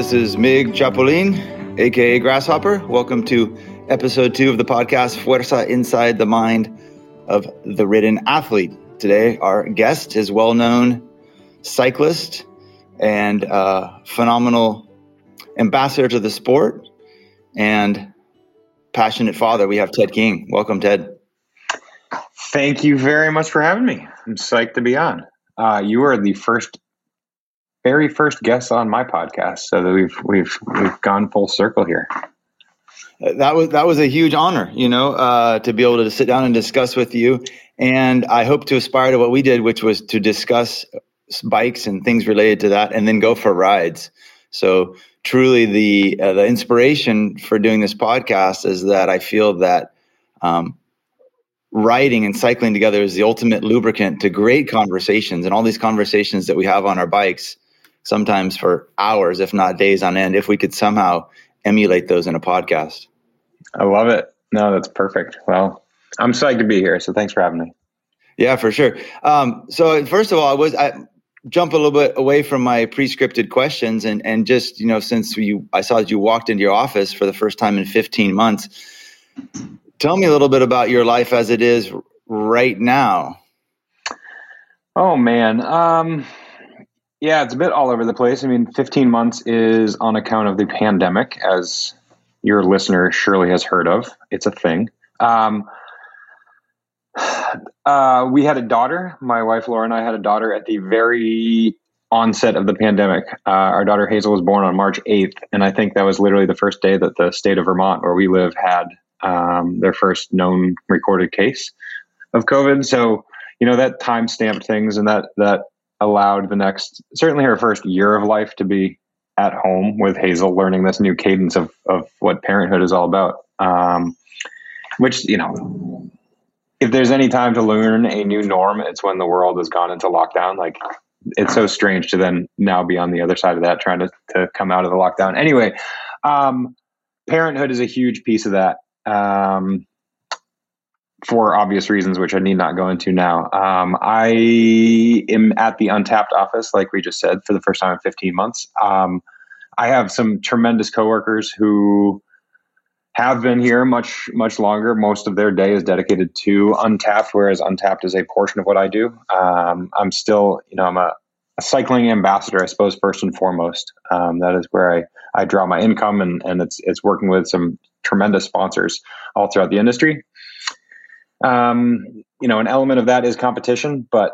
this is Mig Chapolin, aka Grasshopper. Welcome to episode two of the podcast Fuerza Inside the Mind of the Ridden Athlete. Today, our guest is well known cyclist and uh, phenomenal ambassador to the sport and passionate father. We have Ted King. Welcome, Ted. Thank you very much for having me. I'm psyched to be on. Uh, you are the first very first guest on my podcast, so that we've we've we've gone full circle here. That was that was a huge honor, you know, uh, to be able to sit down and discuss with you. And I hope to aspire to what we did, which was to discuss bikes and things related to that, and then go for rides. So truly, the uh, the inspiration for doing this podcast is that I feel that um, riding and cycling together is the ultimate lubricant to great conversations, and all these conversations that we have on our bikes sometimes for hours, if not days on end, if we could somehow emulate those in a podcast. I love it. No, that's perfect. Well, I'm psyched to be here. So thanks for having me. Yeah, for sure. Um, so first of all, I was I jump a little bit away from my pre-scripted questions and and just you know since you I saw that you walked into your office for the first time in 15 months. Tell me a little bit about your life as it is right now. Oh man, um, yeah, it's a bit all over the place. I mean, 15 months is on account of the pandemic, as your listener surely has heard of. It's a thing. Um, uh, we had a daughter. My wife Laura and I had a daughter at the very onset of the pandemic. Uh, our daughter Hazel was born on March 8th, and I think that was literally the first day that the state of Vermont, where we live, had um, their first known recorded case of COVID. So, you know, that time stamped things, and that that allowed the next, certainly her first year of life to be at home with Hazel, learning this new cadence of, of what parenthood is all about. Um, which, you know, if there's any time to learn a new norm, it's when the world has gone into lockdown. Like, it's so strange to then now be on the other side of that, trying to, to come out of the lockdown. Anyway, um, parenthood is a huge piece of that. Um, for obvious reasons, which I need not go into now. Um, I am at the Untapped office, like we just said, for the first time in 15 months. Um, I have some tremendous coworkers who have been here much much longer. Most of their day is dedicated to Untapped, whereas Untapped is a portion of what I do. Um, I'm still, you know, I'm a, a, cycling ambassador, I suppose, first and foremost. Um, that is where I, I draw my income, and, and it's it's working with some tremendous sponsors all throughout the industry. Um, you know, an element of that is competition, but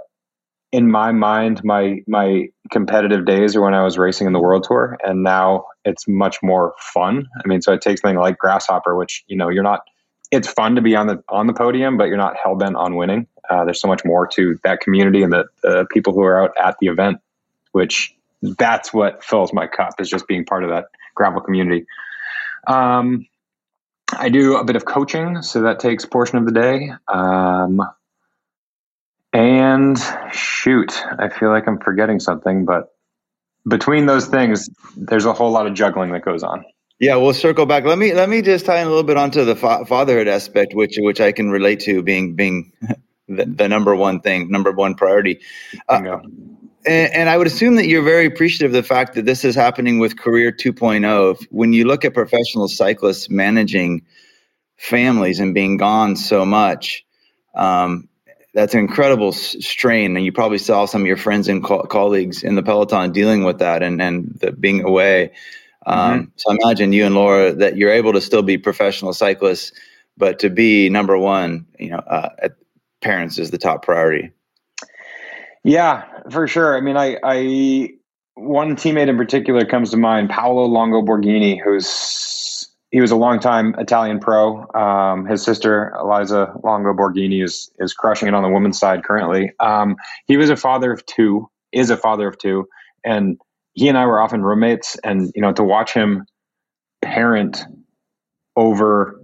in my mind, my my competitive days are when I was racing in the World Tour, and now it's much more fun. I mean, so it takes something like Grasshopper, which you know you're not. It's fun to be on the on the podium, but you're not hell bent on winning. Uh, there's so much more to that community and the, the people who are out at the event, which that's what fills my cup is just being part of that gravel community. Um, I do a bit of coaching, so that takes a portion of the day. Um, and shoot, I feel like I'm forgetting something, but between those things, there's a whole lot of juggling that goes on. Yeah, we'll circle back. Let me let me just tie in a little bit onto the fa- fatherhood aspect, which which I can relate to being being the, the number one thing, number one priority. Uh, and, and, I would assume that you're very appreciative of the fact that this is happening with Career 2.0. When you look at professional cyclists managing families and being gone so much, um, that's an incredible strain. And you probably saw some of your friends and co- colleagues in the peloton dealing with that and and the, being away. Um, mm-hmm. So I imagine you and Laura that you're able to still be professional cyclists, but to be number one, you know, uh, parents is the top priority. Yeah, for sure. I mean, I, I one teammate in particular comes to mind, Paolo Longo Borghini, who's he was a longtime Italian pro. Um, his sister Elisa Longo Borghini is is crushing it on the women's side currently. Um, he was a father of two, is a father of two, and he and I were often roommates. And you know, to watch him parent over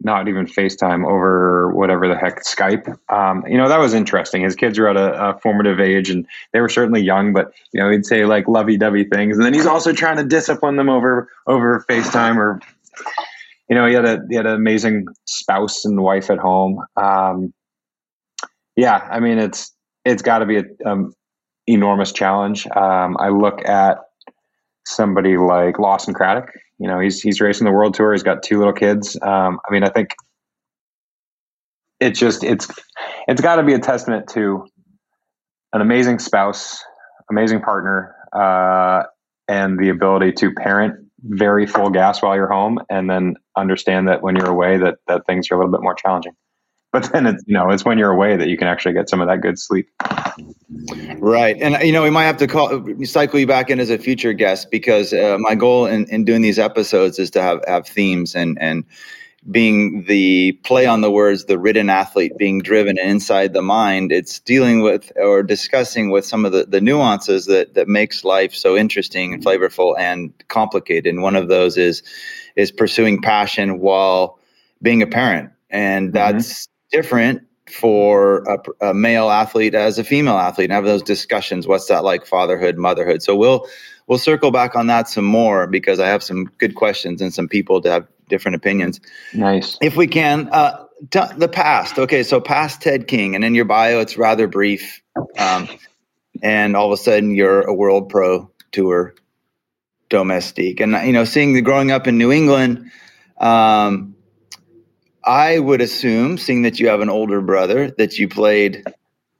not even FaceTime over whatever the heck Skype. Um, you know that was interesting. His kids were at a, a, formative age, and they were certainly young. But you know he'd say like lovey-dovey things, and then he's also trying to discipline them over over FaceTime or you know he had a he had an amazing spouse and wife at home. Um, yeah, I mean it's it's got to be an um, enormous challenge. Um, I look at somebody like Lawson Craddock. You know, he's he's racing the world tour. He's got two little kids. Um, I mean, I think it's just it's it's got to be a testament to an amazing spouse, amazing partner, uh, and the ability to parent very full gas while you're home, and then understand that when you're away, that that things are a little bit more challenging. But then it's you know it's when you're away that you can actually get some of that good sleep. Right, and you know we might have to call cycle you back in as a future guest because uh, my goal in, in doing these episodes is to have have themes and and being the play on the words, the ridden athlete being driven inside the mind, it's dealing with or discussing with some of the, the nuances that, that makes life so interesting and flavorful and complicated. And one of those is is pursuing passion while being a parent. And mm-hmm. that's mm-hmm. Different for a, a, male athlete as a female athlete and have those discussions. What's that like fatherhood, motherhood? So we'll we'll circle back on that some more because I have some good questions and some people to have different opinions. Nice. If we can, uh, t- the past. Okay, so past Ted King, and in your bio, it's rather brief. Um, and all of a sudden, you're a world pro tour domestique. And, you know, seeing the growing up in New England, um, I would assume, seeing that you have an older brother, that you played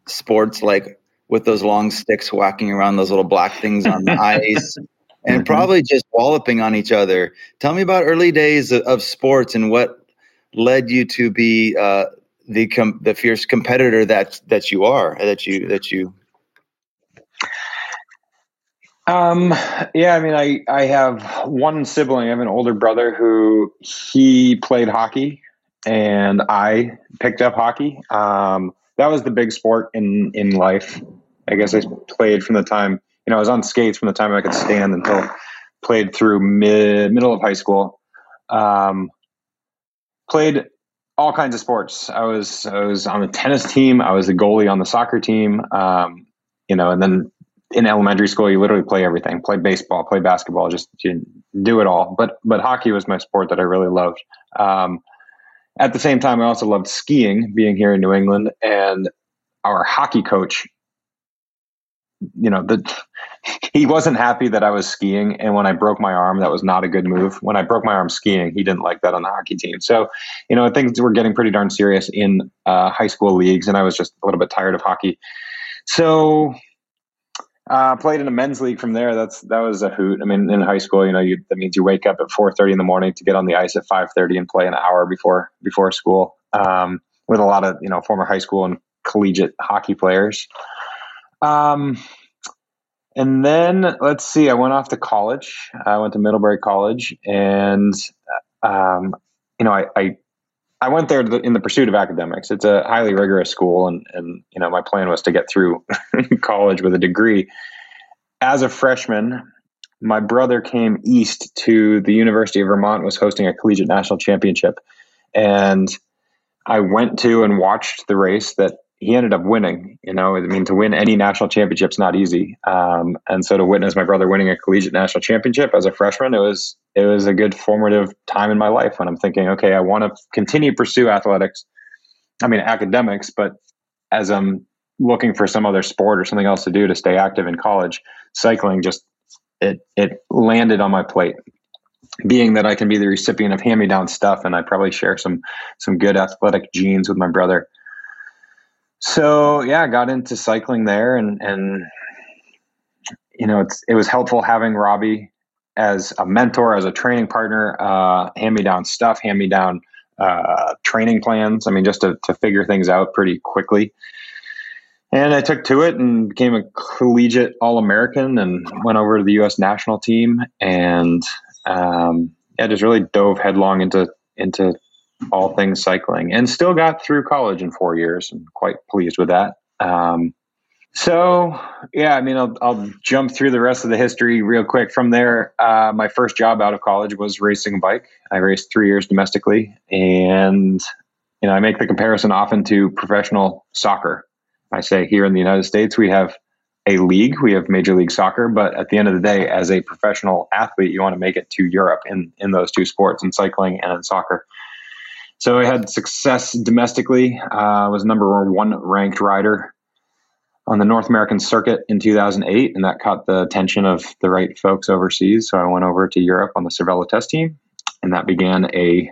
sports like with those long sticks whacking around those little black things on the ice and mm-hmm. probably just walloping on each other. Tell me about early days of, of sports and what led you to be uh, the com- the fierce competitor that that you are that you that you. Um. Yeah. I mean, I I have one sibling. I have an older brother who he played hockey, and I picked up hockey. Um. That was the big sport in in life. I guess I played from the time you know, I was on skates from the time I could stand until played through mid middle of high school. Um, played all kinds of sports. I was I was on the tennis team. I was the goalie on the soccer team. Um, you know, and then in elementary school, you literally play everything: play baseball, play basketball, just do it all. But but hockey was my sport that I really loved. Um, at the same time, I also loved skiing, being here in New England, and our hockey coach you know, the he wasn't happy that I was skiing, and when I broke my arm, that was not a good move. When I broke my arm skiing, he didn't like that on the hockey team. So, you know, things were getting pretty darn serious in uh, high school leagues, and I was just a little bit tired of hockey. So, uh, played in a men's league from there. That's that was a hoot. I mean, in high school, you know, you, that means you wake up at four thirty in the morning to get on the ice at five thirty and play an hour before before school. Um, with a lot of you know former high school and collegiate hockey players. Um, and then let's see, I went off to college. I went to Middlebury College, and um, you know, I, I, I went there in the pursuit of academics. It's a highly rigorous school, and and you know, my plan was to get through college with a degree. As a freshman, my brother came east to the University of Vermont, was hosting a collegiate national championship, and I went to and watched the race that he ended up winning. You know, I mean, to win any national championship's not easy. Um, and so to witness my brother winning a collegiate national championship as a freshman, it was it was a good formative time in my life when I'm thinking, okay, I want to continue pursue athletics. I mean, academics, but as I'm looking for some other sport or something else to do to stay active in college, cycling just it it landed on my plate. Being that I can be the recipient of hand-me-down stuff, and I probably share some some good athletic genes with my brother so yeah, I got into cycling there, and and you know it's it was helpful having Robbie as a mentor, as a training partner, uh, hand me down stuff, hand me down uh, training plans. I mean, just to to figure things out pretty quickly. And I took to it and became a collegiate All American, and went over to the U.S. national team, and um, yeah, just really dove headlong into into all things cycling and still got through college in four years and quite pleased with that. Um, so yeah, I mean, I'll, I'll, jump through the rest of the history real quick. From there, uh, my first job out of college was racing a bike. I raced three years domestically, and you know, I make the comparison often to professional soccer. I say here in the United States, we have a league, we have Major League Soccer, but at the end of the day, as a professional athlete, you want to make it to Europe in in those two sports, in cycling and in soccer. So I had success domestically. Uh, was number one ranked rider on the North American circuit in 2008, and that caught the attention of the right folks overseas. So I went over to Europe on the Cervelo test team, and that began a,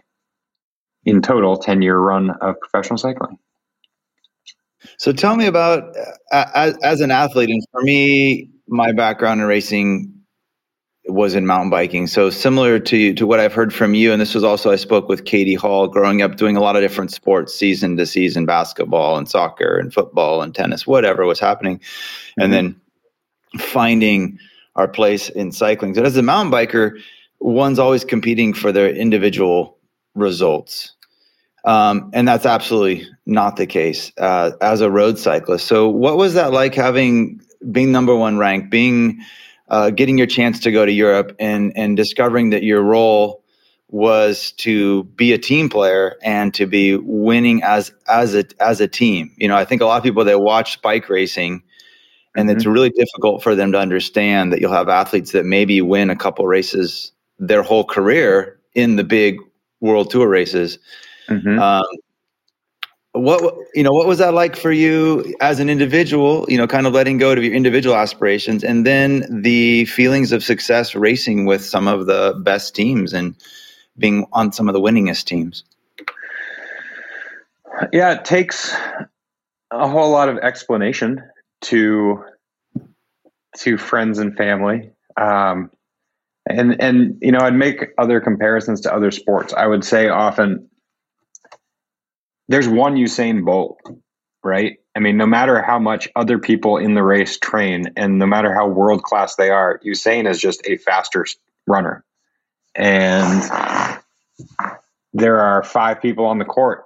in total, 10 year run of professional cycling. So tell me about uh, as, as an athlete, and for me, my background in racing was in mountain biking. So similar to to what I've heard from you, and this was also I spoke with Katie Hall, growing up doing a lot of different sports, season to season, basketball and soccer and football and tennis, whatever was happening, mm-hmm. and then finding our place in cycling. So as a mountain biker, one's always competing for their individual results. Um, and that's absolutely not the case uh, as a road cyclist. So, what was that like having being number one ranked, being uh, getting your chance to go to Europe and and discovering that your role was to be a team player and to be winning as as a as a team. You know, I think a lot of people that watch bike racing and mm-hmm. it's really difficult for them to understand that you'll have athletes that maybe win a couple races their whole career in the big world tour races. Mm-hmm. Um, what you know what was that like for you as an individual you know kind of letting go of your individual aspirations and then the feelings of success racing with some of the best teams and being on some of the winningest teams? Yeah it takes a whole lot of explanation to to friends and family. Um, and and you know i'd make other comparisons to other sports. I would say often there's one Usain Bolt, right? I mean, no matter how much other people in the race train and no matter how world class they are, Usain is just a faster runner. And there are five people on the court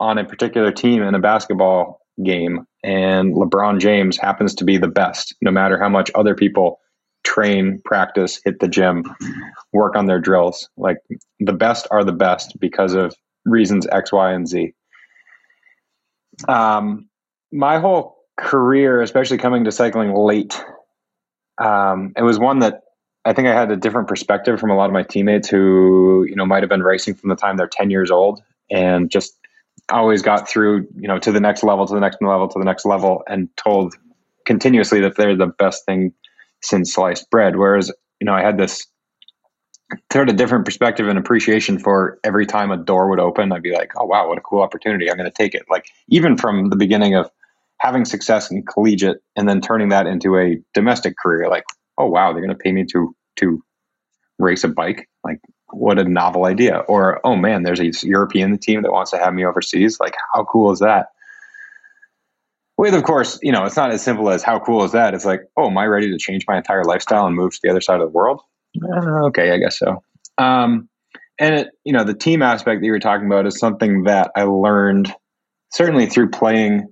on a particular team in a basketball game, and LeBron James happens to be the best, no matter how much other people train, practice, hit the gym, work on their drills. Like the best are the best because of reasons X, Y, and Z um, my whole career, especially coming to cycling late, um, it was one that I think I had a different perspective from a lot of my teammates who, you know, might have been racing from the time they're 10 years old and just always got through, you know, to the next level, to the next level, to the next level, and told continuously that they're the best thing since sliced bread. Whereas, you know, I had this sort of different perspective and appreciation for every time a door would open i'd be like oh wow what a cool opportunity. I'm going to take it. Like even from the beginning of having success in collegiate and then turning that into a domestic career like oh wow they're going to pay me to to race a bike. Like what a novel idea. Or oh man there's a european team that wants to have me overseas. Like how cool is that? With of course you know it's not as simple as how cool is that? It's like oh am i ready to change my entire lifestyle and move to the other side of the world uh, okay, I guess so. Um, and it, you know, the team aspect that you were talking about is something that I learned certainly through playing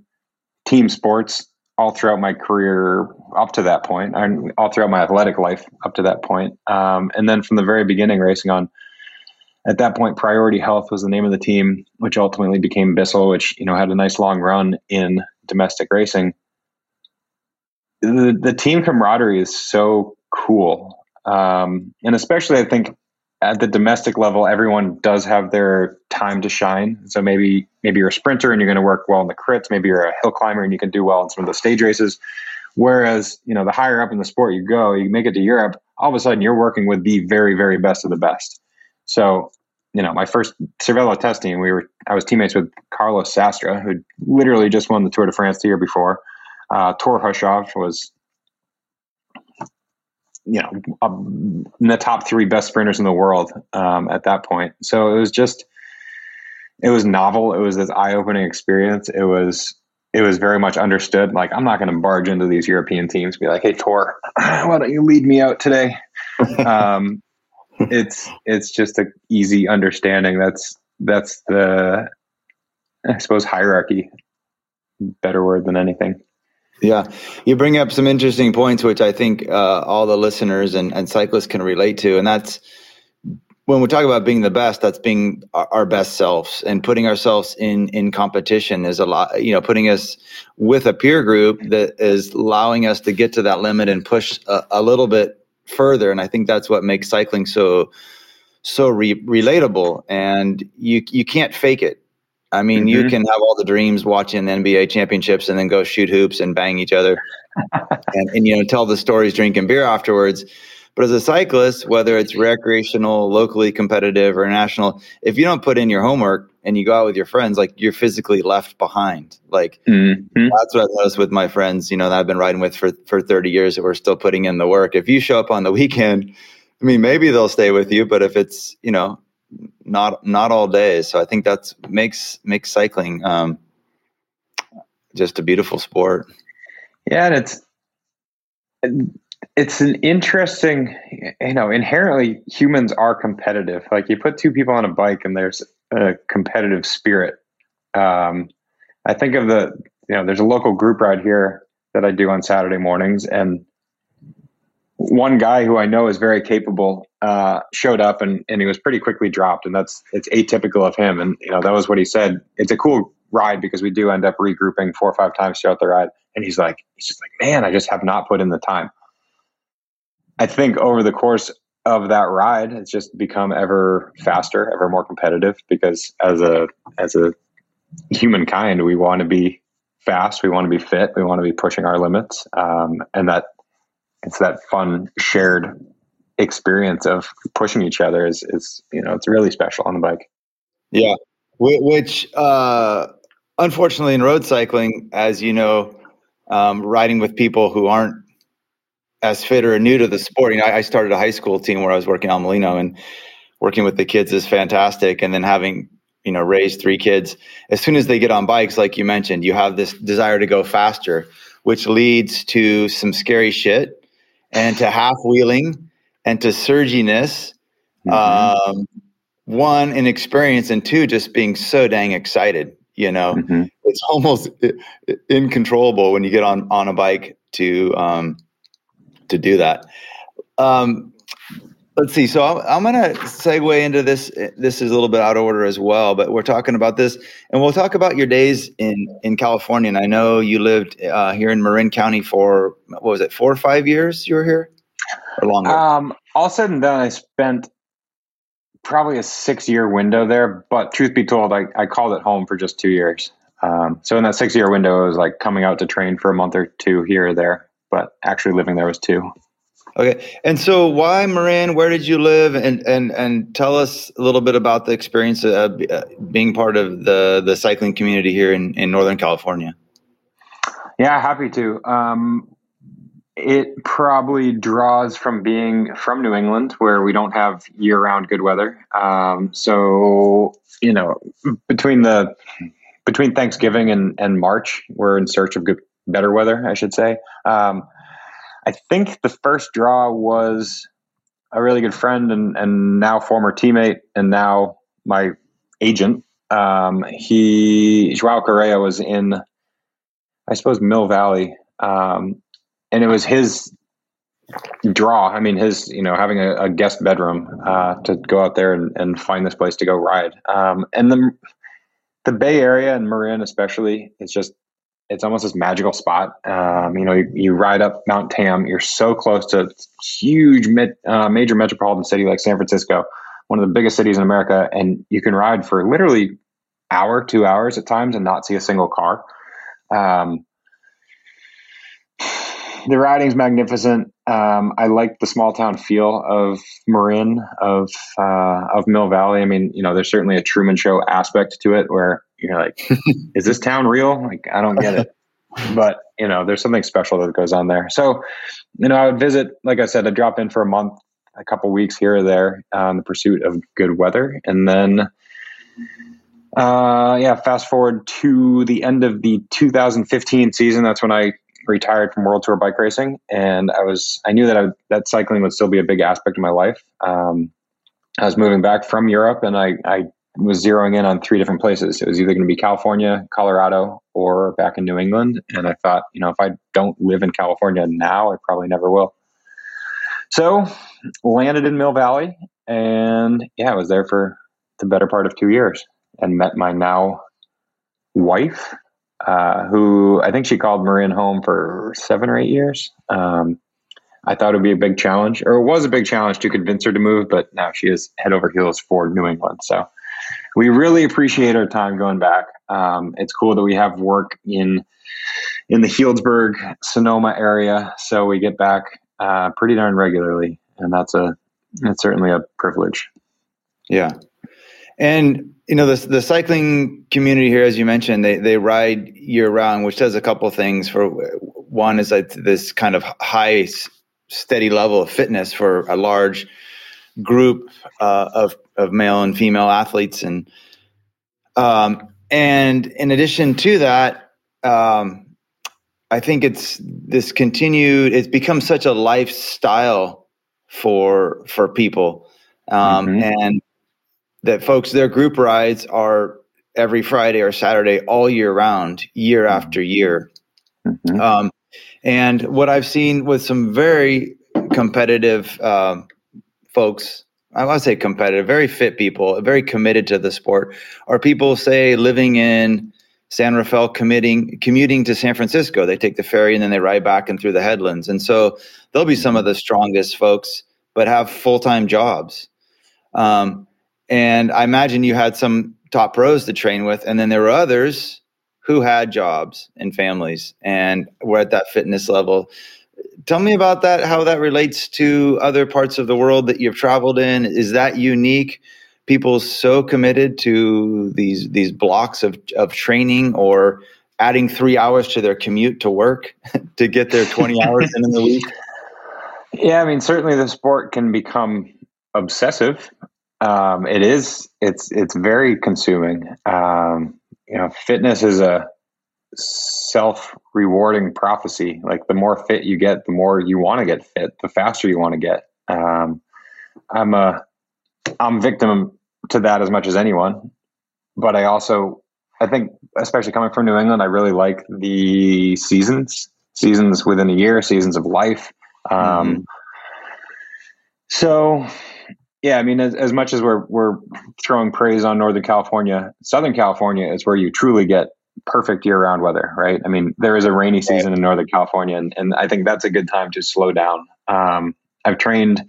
team sports all throughout my career up to that point, and all throughout my athletic life up to that point. Um, and then from the very beginning, racing on. At that point, Priority Health was the name of the team, which ultimately became Bissell, which you know had a nice long run in domestic racing. The, the team camaraderie is so cool um, and especially, I think at the domestic level, everyone does have their time to shine. So maybe maybe you're a sprinter and you're going to work well in the crits. Maybe you're a hill climber and you can do well in some of the stage races. Whereas you know the higher up in the sport you go, you make it to Europe, all of a sudden you're working with the very very best of the best. So you know my first Cervelo test team, we were I was teammates with Carlos Sastre, who literally just won the Tour de France the year before. Uh, Thor Hushovd was you know um, in the top three best sprinters in the world um, at that point. So it was just it was novel. It was this eye opening experience. It was it was very much understood. Like I'm not going to barge into these European teams, be like, "Hey, Thor, why don't you lead me out today?" um, it's it's just a easy understanding. That's that's the I suppose hierarchy. Better word than anything. Yeah, you bring up some interesting points, which I think uh, all the listeners and, and cyclists can relate to, and that's when we talk about being the best. That's being our, best selves and putting ourselves in in competition is a lot. You know, putting us with a peer group that is allowing us to get to that limit and push a, a little bit further. And I think that's what makes cycling so so re- relatable. And you you can't fake it I mean, mm-hmm. you can have all the dreams watching NBA championships and then go shoot hoops and bang each other and, and, you know, tell the stories drinking beer afterwards. But as a cyclist, whether it's recreational, locally competitive, or national, if you don't put in your homework and you go out with your friends, like you're physically left behind. Like mm-hmm. that's what I noticed with my friends, you know, that I've been riding with for, for 30 years that we're still putting in the work. If you show up on the weekend, I mean, maybe they'll stay with you, but if it's, you know, not not all days. So I think that makes makes cycling um, just a beautiful sport. Yeah, and it's it's an interesting, you know, inherently humans are competitive. Like you put two people on a bike and there's a competitive spirit. Um, I think of the, you know, there's a local group ride here that I do on Saturday mornings, and one guy who I know is very capable uh, showed up and, and he was pretty quickly dropped, and that's it's atypical of him. And you know that was what he said. It's a cool ride because we do end up regrouping four or five times throughout the ride. And he's like, he's just like, man, I just have not put in the time. I think over the course of that ride, it's just become ever faster, ever more competitive because as a as a humankind, we want to be fast, we want to be fit, we want to be pushing our limits, um, and that it's that fun shared experience of pushing each other is is you know it's really special on the bike. Yeah, which uh, unfortunately in road cycling, as you know, um, riding with people who aren't as fit or new to the sport. You know, I, I started a high school team where I was working on Molino and working with the kids is fantastic. And then having you know raised three kids, as soon as they get on bikes, like you mentioned, you have this desire to go faster, which leads to some scary shit and to half wheeling and to surginess. Mm-hmm. Um, one, in experience, and two, just being so dang excited. You know, mm-hmm. it's almost incontrollable when you get on on a bike to um, to do that. Um, let's see. So I'm, I'm going to segue into this. This is a little bit out of order as well, but we're talking about this, and we'll talk about your days in in California. And I know you lived uh, here in Marin County for what was it, four or five years? You were here, or longer? Um, all said and done, I spent probably a six year window there. But truth be told, I, I called it home for just two years. Um, so in that six year window, it was like coming out to train for a month or two here or there, but actually living there was two. Okay. And so why Marin, Where did you live? And and and tell us a little bit about the experience of uh, being part of the the cycling community here in, in Northern California. Yeah, happy to. Um, it probably draws from being from New England, where we don't have year-round good weather. Um, so you know, between the between Thanksgiving and, and March, we're in search of good, better weather, I should say. Um, I think the first draw was a really good friend and, and now former teammate and now my agent. Um, he Joao Correia was in, I suppose, Mill Valley, um, and it was his draw. I mean, his you know having a, a guest bedroom uh, to go out there and, and, find this place to go ride. Um, and the the Bay Area and Marin especially, it's just it's almost this magical spot. Um, you know, you, you, ride up Mount Tam. You're so close to huge uh, major metropolitan city like San Francisco, one of the biggest cities in America, and you can ride for literally hour, two hours at times, and not see a single car. Um, the riding's magnificent. Um, I like the small town feel of Marin, of uh, of Mill Valley. I mean, you know, there's certainly a Truman Show aspect to it where you're like, is this town real? Like, I don't get it. but you know, there's something special that goes on there. So, you know, I would visit. Like I said, I'd drop in for a month, a couple weeks here or there, uh, in the pursuit of good weather, and then. Uh, yeah, fast forward to the end of the 2015 season. That's when I retired from World Tour bike racing, and I was I knew that I, that cycling would still be a big aspect of my life. Um, I was moving back from Europe, and I, I was zeroing in on three different places. It was either going to be California, Colorado, or back in New England. And I thought, you know, if I don't live in California now, I probably never will. So landed in Mill Valley, and yeah, I was there for the better part of two years, and met my now wife uh, who I think she called Marin home for seven or eight years. Um, I thought it would be a big challenge, or it was a big challenge to convince her to move, but now she is head over heels for New England. So we really appreciate our time going back. Um, it's cool that we have work in in the Healdsburg, Sonoma area, so we get back uh, pretty darn regularly, and that's a that's certainly a privilege. Yeah, and you know the the cycling community here, as you mentioned, they they ride year round, which does a couple things. For one is like this kind of high, steady level of fitness for a large group uh, of of male and female athletes, and um, and in addition to that, um, I think it's this continued. It's become such a lifestyle for for people, um, mm-hmm. and that folks their group rides are every Friday or Saturday all year round, year mm-hmm. after year. Mm-hmm. Um, and what I've seen with some very competitive uh, folks, I want to say competitive, very fit people, very committed to the sport, are people say living in San Rafael, committing commuting to San Francisco. They take the ferry and then they ride back and through the headlands, and so they'll be some of the strongest folks, but have full time jobs. Um, and I imagine you had some top pros to train with, and then there were others who had jobs and families and were at that fitness level. Tell me about that, how that relates to other parts of the world that you've traveled in. Is that unique? People so committed to these these blocks of, of training or adding three hours to their commute to work to get their 20 hours in, in the week? Yeah, I mean, certainly the sport can become obsessive um, it is. It's it's very consuming. Um, you know, fitness is a self rewarding prophecy. Like the more fit you get, the more you want to get fit, the faster you want to get. Um, I'm a I'm victim to that as much as anyone, but I also I think especially coming from New England, I really like the seasons, seasons within a year, seasons of life. Um, mm-hmm. So yeah, I mean, as, as much as we're we're throwing praise on Northern California, Southern California is where you truly get perfect year round weather, right? I mean, there is a rainy season in Northern California, and, and I think that's a good time to slow down. Um, I've trained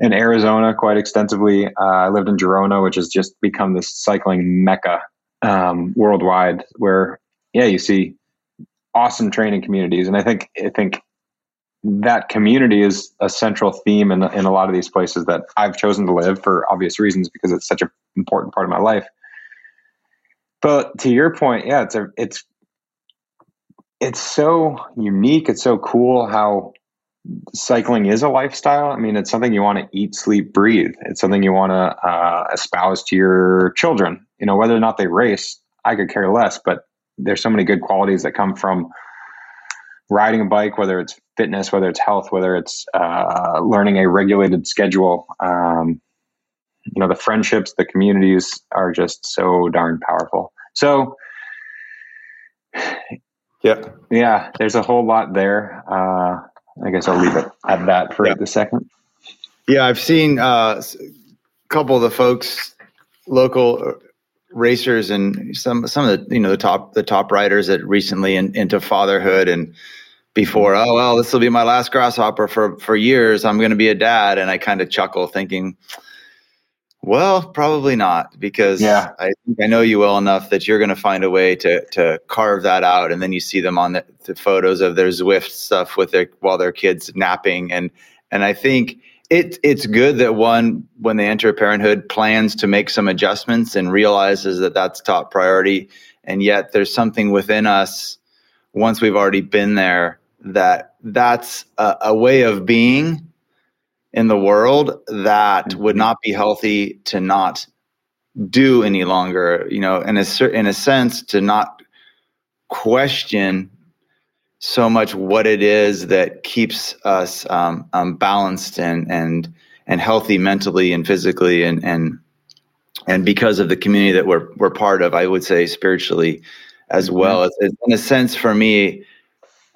in Arizona quite extensively. Uh, I lived in Girona, which has just become this cycling mecca um, worldwide, where yeah, you see awesome training communities, and I think I think that community is a central theme in, in a lot of these places that I've chosen to live for obvious reasons because it's such an important part of my life. But to your point, yeah, it's a it's it's so unique. It's so cool how cycling is a lifestyle. I mean, it's something you want to eat, sleep, breathe. It's something you want to uh, espouse to your children. You know, whether or not they race, I could care less. But there's so many good qualities that come from riding a bike, whether it's fitness, whether it's health, whether it's uh, learning a regulated schedule. Um, you know, the friendships, the communities are just so darn powerful. So, yeah, yeah, there's a whole lot there. Uh, I guess I'll leave it at that for the second. Yeah, I've seen uh, a couple of the folks, local racers, and some some of the you know the top the top riders that recently in, into fatherhood and before oh well this will be my last grasshopper for for years. I'm going to be a dad. And i kind of chuckle thinking well probably not because yeah. i think i know you well enough that you're going to find a way to to carve that out. And then you see them on the, the photos of their zwift stuff with their while their kids napping. And and i think it it's good that one when they enter parenthood plans to make some adjustments and realizes that that's top priority and yet there's something within us once we've already been there that that's a, a way of being in the world that would mm-hmm. not be healthy to not do any longer you know in a in a sense to not question so much what it is that keeps us um, um, balanced and and and healthy mentally and physically and and and because of the community that we're we're part of, I would say spiritually as mm-hmm. well. It's, it's in a sense, for me,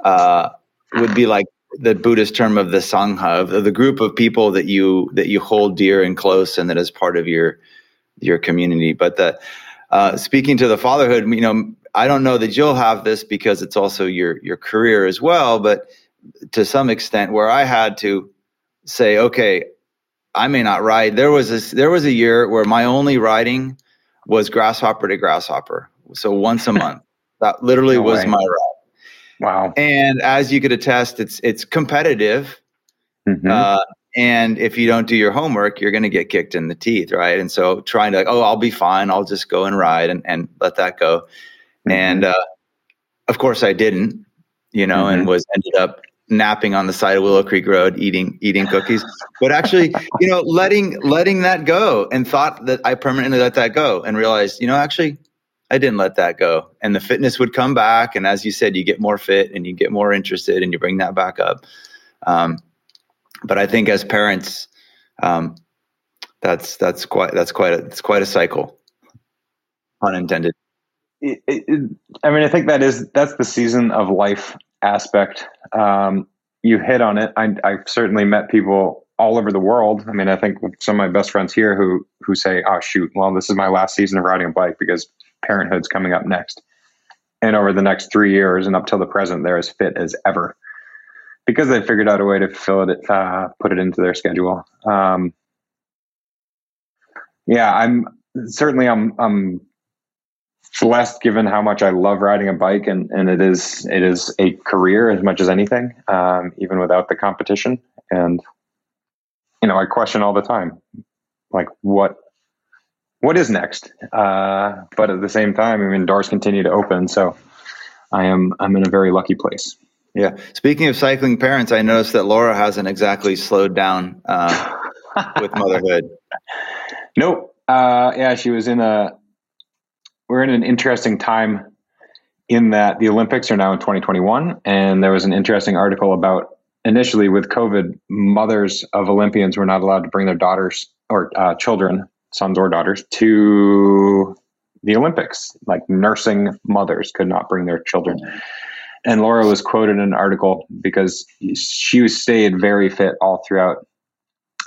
uh, would be like the Buddhist term of the sangha, of the group of people that you that you hold dear and close, and that is part of your your community. But the uh, speaking to the fatherhood, you know, I don't know that you'll have this because it's also your your career as well. But to some extent, where I had to say, okay, I may not ride. There was this, there was a year where my only riding was grasshopper to grasshopper. So once a month. That literally no was way. my ride. Wow. And as you could attest, it's it's competitive. Mm-hmm. Uh, and if you don't do your homework, you're going to get kicked in the teeth, right? And so trying to, like, oh, I'll be fine. I'll just go and ride and, and let that go. Mm-hmm. And uh, of course, I didn't, you know, mm-hmm. and was ended up napping on the side of Willow Creek Road, eating eating cookies. But actually, you know, letting letting that go, and thought that I permanently let that go, and realized, you know, actually, I didn't let that go. And the fitness would come back. And as you said, you get more fit and you get more interested and you bring that back up. Um, but I think as parents, um, that's that's quite that's quite a, it's quite a cycle, unintended. It, it, I mean, I think that is that's the season of life aspect. Um, you hit on it. I, I've certainly met people all over the world. I mean, I think some of my best friends here who who say, "Oh shoot, well, this is my last season of riding a bike because parenthood's coming up next. And over the next three years and up till the present, they're as fit as ever because they figured out a way to fill it, uh, put it into their schedule. Um, yeah, I'm certainly I'm I'm blessed given how much I love riding a bike and and it is it is a career as much as anything, um, even without the competition. And you know, I question all the time, like what what is next. Uh, but at the same time, I mean, doors continue to open, so I am I'm in a very lucky place. Yeah. Speaking of cycling parents, I noticed that Laura hasn't exactly slowed down uh, with motherhood. Nope. Uh, yeah, she was in a. We're in an interesting time in that the Olympics are now in 2021, and there was an interesting article about initially with COVID, mothers of Olympians were not allowed to bring their daughters or uh, children sons or daughters to the Olympics. Like nursing mothers could not bring their children. And Laura was quoted in an article because she stayed very fit all throughout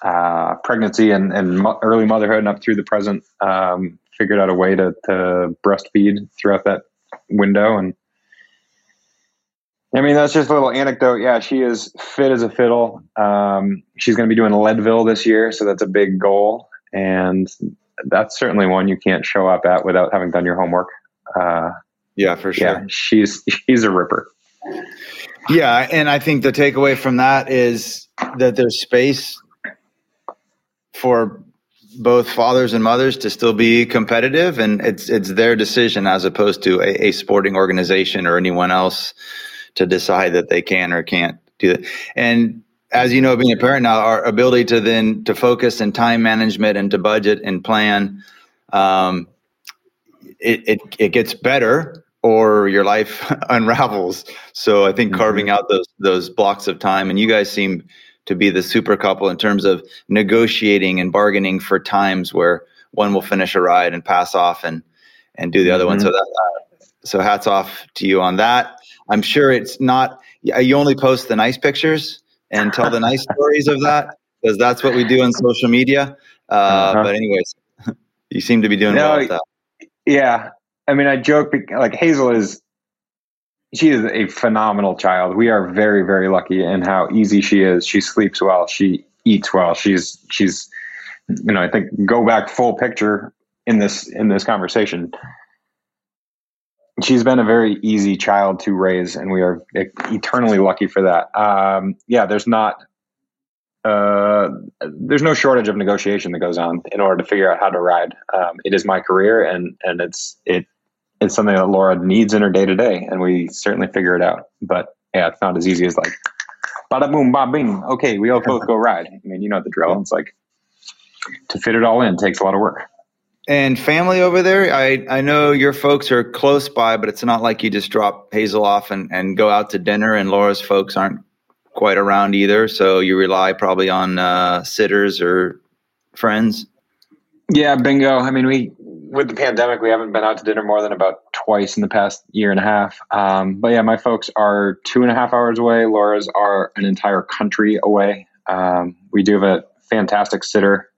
uh, pregnancy and, and mo- early motherhood and up through the present. Um, figured out a way to, to breastfeed throughout that window. And I mean, that's just a little anecdote. Yeah, she is fit as a fiddle. Um, she's going to be doing Leadville this year, so that's a big goal and that's certainly one you can't show up at without having done your homework. Uh, yeah, for sure. Yeah, she's she's a ripper. Yeah, and I think the takeaway from that is that there's space for both fathers and mothers to still be competitive, and it's it's their decision as opposed to a, a sporting organization or anyone else to decide that they can or can't do that. And as you know, being a parent now, our ability to then to focus and time management and to budget and plan, um, it, it, it gets better or your life unravels. So I think mm-hmm. carving out those those blocks of time, and you guys seem to be the super couple in terms of negotiating and bargaining for times where one will finish a ride and pass off and and do the mm-hmm. other one. So mm-hmm. that uh, so hats off to you on that. I'm sure it's not you only post the nice pictures and tell the nice stories of that because that's what we do on social media. Uh, uh-huh. But anyways, you seem to be doing no, well with that. Yeah, I mean, I joke like Hazel is. She is a phenomenal child. We are very, very lucky in how easy she is. She sleeps well. She eats well. She's she's, you know, I think go back full picture in this in this conversation she's been a very easy child to raise, and we are eternally lucky for that. Um, yeah, there's not. Uh, there's no shortage of negotiation that goes on in order to figure out how to ride. Um, it is my career, and and it's it it's something that Laura needs in her day to day, and we certainly figure it out. But yeah, it's not as easy as like, bada boom, ba bing. Okay, we all both go ride. I mean, you know the drill. It's like to fit it all in takes a lot of work. And family over there, I, I know your folks are close by, but it's not like you just drop Hazel off and, and go out to dinner, and Laura's folks aren't quite around either. So you rely probably on uh, sitters or friends. Yeah, bingo. I mean, we with the pandemic, we haven't been out to dinner more than about twice in the past year and a half. Um, but yeah, my folks are two and a half hours away. Laura's are an entire country away. Um, we do have a fantastic sitter.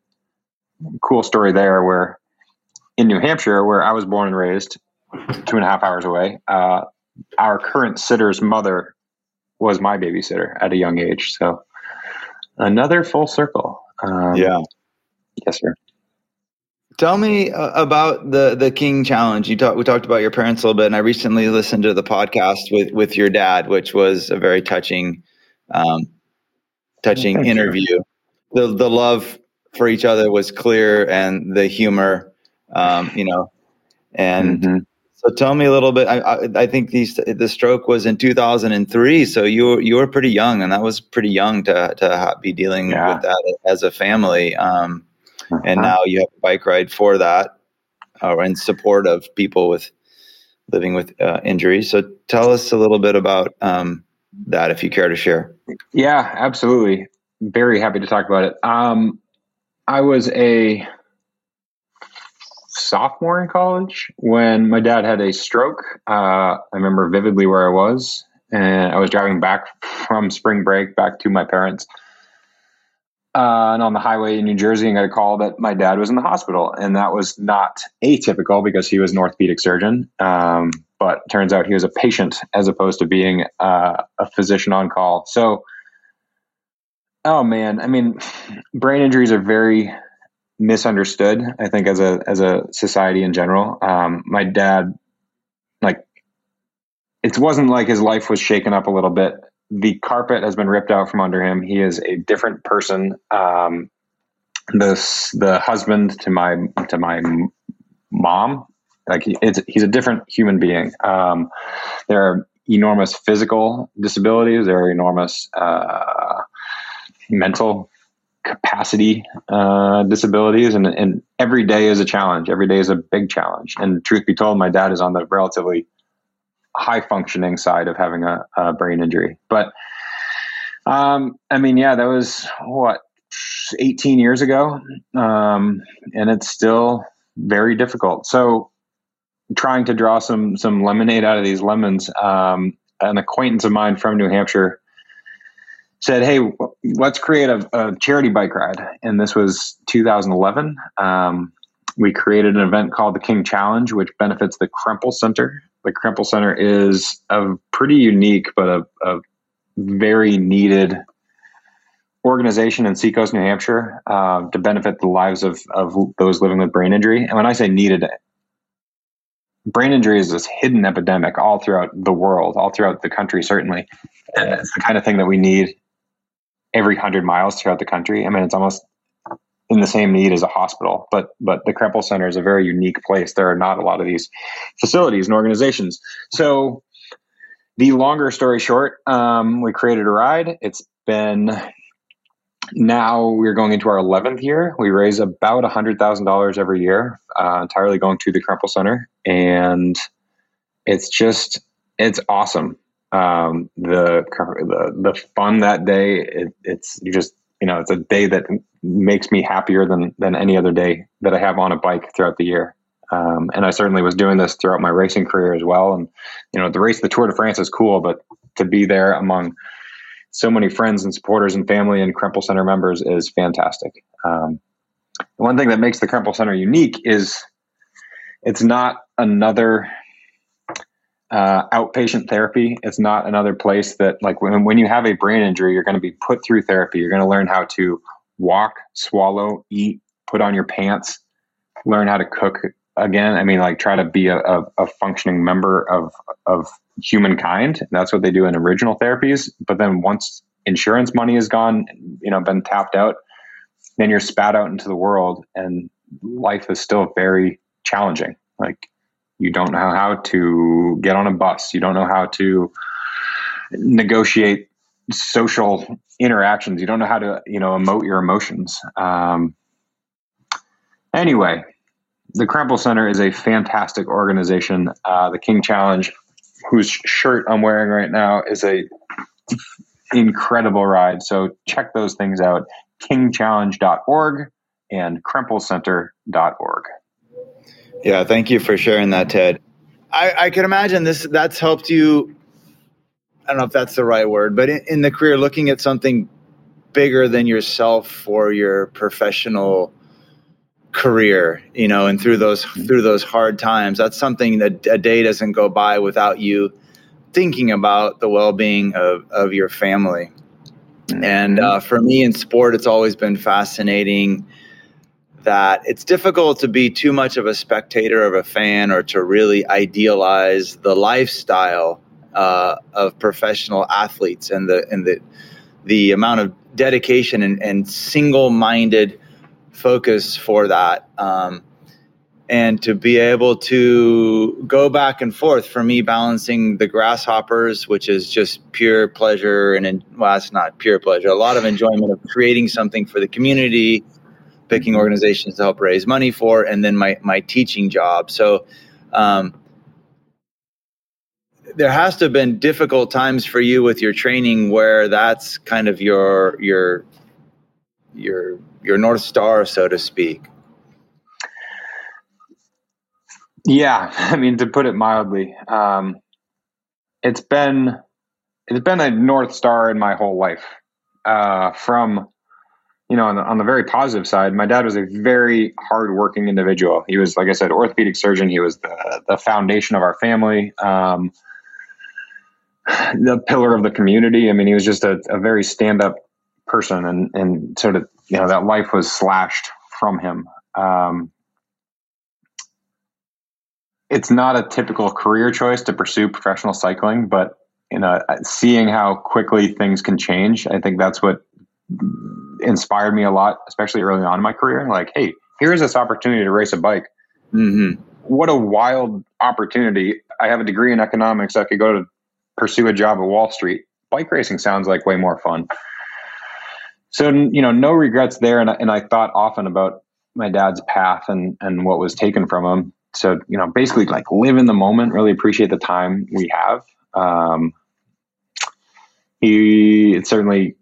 Cool story there where in New Hampshire, where I was born and raised, two and a half hours away, uh, our current sitter's mother was my babysitter at a young age. So another full circle. Um, yeah. Yes, sir. Tell me uh, about the the King Challenge. You talked. We talked about your parents a little bit, and I recently listened to the podcast with with your dad, which was a very touching, um, touching Thank interview. You. The the love for each other was clear, and the humor, um, you know, and mm-hmm. so tell me a little bit. I, I, I think these the stroke was in 2003, so you were, you were pretty young, and that was pretty young to to be dealing yeah. with that as a family. Um, uh-huh. and now you have a bike ride for that or uh, in support of people with living with uh, injuries. So tell us a little bit about um, that if you care to share. Yeah, absolutely. Very happy to talk about it. Um, I was a sophomore in college when my dad had a stroke. Uh, I remember vividly where I was, and I was driving back from spring break back to my parents' uh, and on the highway in New Jersey and got a call that my dad was in the hospital. And that was not atypical because he was an orthopedic surgeon. Um, but turns out he was a patient as opposed to being uh, a physician on call. So, oh man, I mean, brain injuries are very misunderstood. I think as a as a society in general. Um, my dad, like, it wasn't like his life was shaken up a little bit the carpet has been ripped out from under him. He is a different person. Um, this the husband to my to my mom, like he, he's a different human being. Um, there are enormous physical disabilities. There are enormous uh, mental capacity uh, disabilities, and and every day is a challenge. Every day is a big challenge. And truth be told, my dad is on the relatively high functioning side of having a, a brain injury. But um, I mean, yeah, that was what 18 years ago, um, and it's still very difficult. So, trying to draw some some lemonade out of these lemons. Um, an acquaintance of mine from New Hampshire said, "Hey, let's create a, a charity bike ride." And this was 2011. Um, we created an event called the King Challenge, which benefits the Krempel Center the Krempel Center is a pretty unique but a, a very needed organization in Seacoast, New Hampshire, uh, to benefit the lives of, of those living with brain injury. And when I say needed, brain injury is this hidden epidemic all throughout the world, all throughout the country, certainly. And it's the kind of thing that we need every hundred miles throughout the country. I mean, it's almost in the same need as a hospital. But but the Krempel Center is a very unique place. There are not a lot of these facilities and organizations. So the longer story short, um, we created a ride. It's been now we're going into our 11th year. We raise about $100,000 every year, uh, entirely going to the Krempel Center. And it's just, it's awesome. Um, the, the, the fun that day, it, it's just you know, it's a day that makes me happier than than any other day that I have on a bike throughout the year. Um, and I certainly was doing this throughout my racing career as well. And you know, the race, the Tour de France, is cool, but to be there among so many friends and supporters and family and Krempel Center members is fantastic. Um, one thing that makes the Krempel Center unique is it's not another uh, outpatient therapy. It's not another place that, like, when, when you have a brain injury, you're going to be put through therapy. You're going to learn how to walk, swallow, eat, put on your pants, learn how to cook again. I mean, like, try to be a, a, a functioning member of of humankind. That's what they do in original therapies. But then once insurance money is gone, you know, been tapped out, then you're spat out into the world, and life is still very challenging. Like you don't know how to get on a bus. You don't know how to negotiate social interactions. You don't know how to, you know, emote your emotions. Um, anyway, the Krempel Center is a fantastic organization. Uh, the King Challenge, whose shirt I'm wearing right now, is a incredible ride. So check those things out. KingChallenge.org and KrempelCenter.org. Yeah, thank you for sharing that, Ted. I, I can imagine this that's helped you. I don't know if that's the right word, but in, in the career, looking at something bigger than yourself for your professional career, you know, and through those through those hard times, that's something that a day doesn't go by without you thinking about the well-being of, of your family. And uh, for me in sport, it's always been fascinating that it's difficult to be too much of a spectator of a fan or to really idealize the lifestyle uh, of professional athletes and the and the the amount of dedication and, and single-minded focus for that. Um, and to be able to go back and forth for me balancing the grasshoppers which is just pure pleasure and well it's not pure pleasure a lot of enjoyment of creating something for the community picking organizations to help raise money for and then my my teaching job. So um, there has to have been difficult times for you with your training where that's kind of your your your your north star so to speak. Yeah i mean to put it mildly um, it's been it's been a north star in my whole life uh, from you know on the, on the very positive side my dad was a very hardworking individual he was like i said orthopedic surgeon he was the, the foundation of our family um, the pillar of the community. I mean, he was just a, a very stand up person and, and sort of, you know, that life was slashed from him. Um, it's not a typical career choice to pursue professional cycling, but you know, seeing how quickly things can change, I think that's what inspired me a lot, especially early on in my career. Like, hey, here's this opportunity to race a bike. Mm-hmm. What a wild opportunity! I have a degree in economics. I could go to pursue a job at Wall Street. Bike racing sounds like way more fun. So you know, no regrets there. And I, and I thought often about my dad's path and and what was taken from him. So you know, basically like live in the moment, really appreciate the time we have. Um, he it certainly